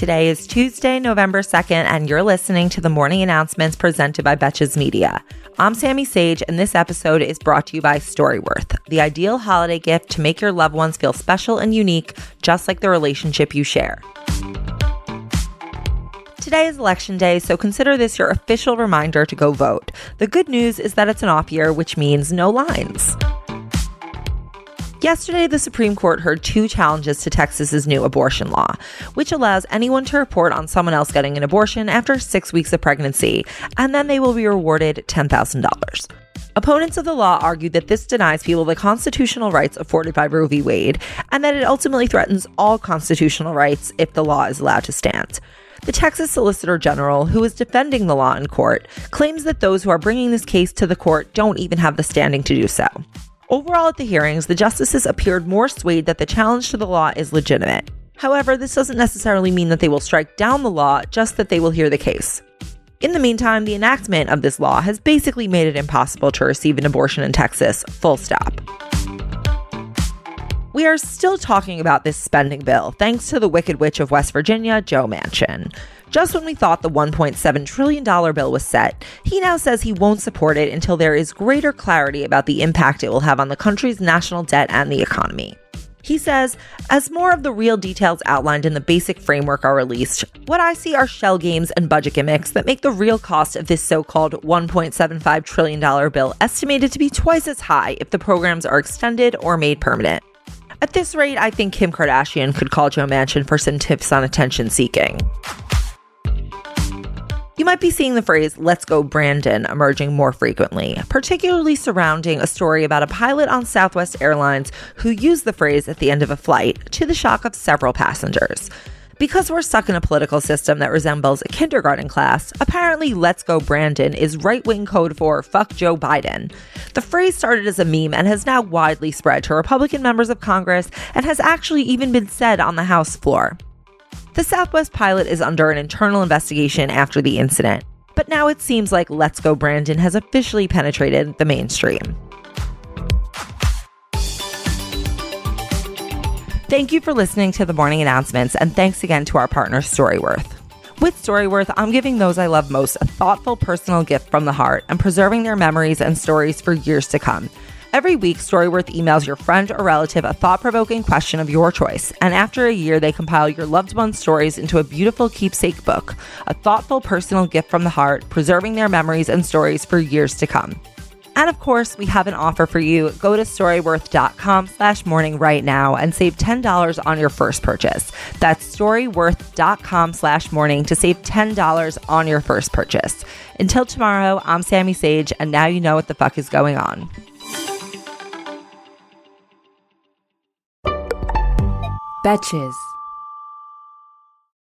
Today is Tuesday, November 2nd, and you're listening to the morning announcements presented by Betches Media. I'm Sammy Sage, and this episode is brought to you by Storyworth, the ideal holiday gift to make your loved ones feel special and unique, just like the relationship you share. Today is election day, so consider this your official reminder to go vote. The good news is that it's an off year, which means no lines. Yesterday, the Supreme Court heard two challenges to Texas's new abortion law, which allows anyone to report on someone else getting an abortion after six weeks of pregnancy, and then they will be rewarded $10,000. Opponents of the law argued that this denies people the constitutional rights afforded by Roe v. Wade, and that it ultimately threatens all constitutional rights if the law is allowed to stand. The Texas Solicitor General, who is defending the law in court, claims that those who are bringing this case to the court don't even have the standing to do so. Overall, at the hearings, the justices appeared more swayed that the challenge to the law is legitimate. However, this doesn't necessarily mean that they will strike down the law, just that they will hear the case. In the meantime, the enactment of this law has basically made it impossible to receive an abortion in Texas, full stop. We are still talking about this spending bill thanks to the Wicked Witch of West Virginia, Joe Manchin. Just when we thought the $1.7 trillion bill was set, he now says he won't support it until there is greater clarity about the impact it will have on the country's national debt and the economy. He says, as more of the real details outlined in the basic framework are released, what I see are shell games and budget gimmicks that make the real cost of this so called $1.75 trillion bill estimated to be twice as high if the programs are extended or made permanent. At this rate, I think Kim Kardashian could call Joe Manchin for some tips on attention seeking. You might be seeing the phrase, let's go Brandon, emerging more frequently, particularly surrounding a story about a pilot on Southwest Airlines who used the phrase at the end of a flight to the shock of several passengers. Because we're stuck in a political system that resembles a kindergarten class, apparently Let's Go Brandon is right wing code for fuck Joe Biden. The phrase started as a meme and has now widely spread to Republican members of Congress and has actually even been said on the House floor. The Southwest pilot is under an internal investigation after the incident, but now it seems like Let's Go Brandon has officially penetrated the mainstream. Thank you for listening to the morning announcements, and thanks again to our partner, Storyworth. With Storyworth, I'm giving those I love most a thoughtful personal gift from the heart and preserving their memories and stories for years to come. Every week, Storyworth emails your friend or relative a thought provoking question of your choice, and after a year, they compile your loved one's stories into a beautiful keepsake book, a thoughtful personal gift from the heart, preserving their memories and stories for years to come. And of course, we have an offer for you. Go to storyworth.com slash morning right now and save $10 on your first purchase. That's storyworth.com slash morning to save $10 on your first purchase. Until tomorrow, I'm Sammy Sage, and now you know what the fuck is going on. Betches.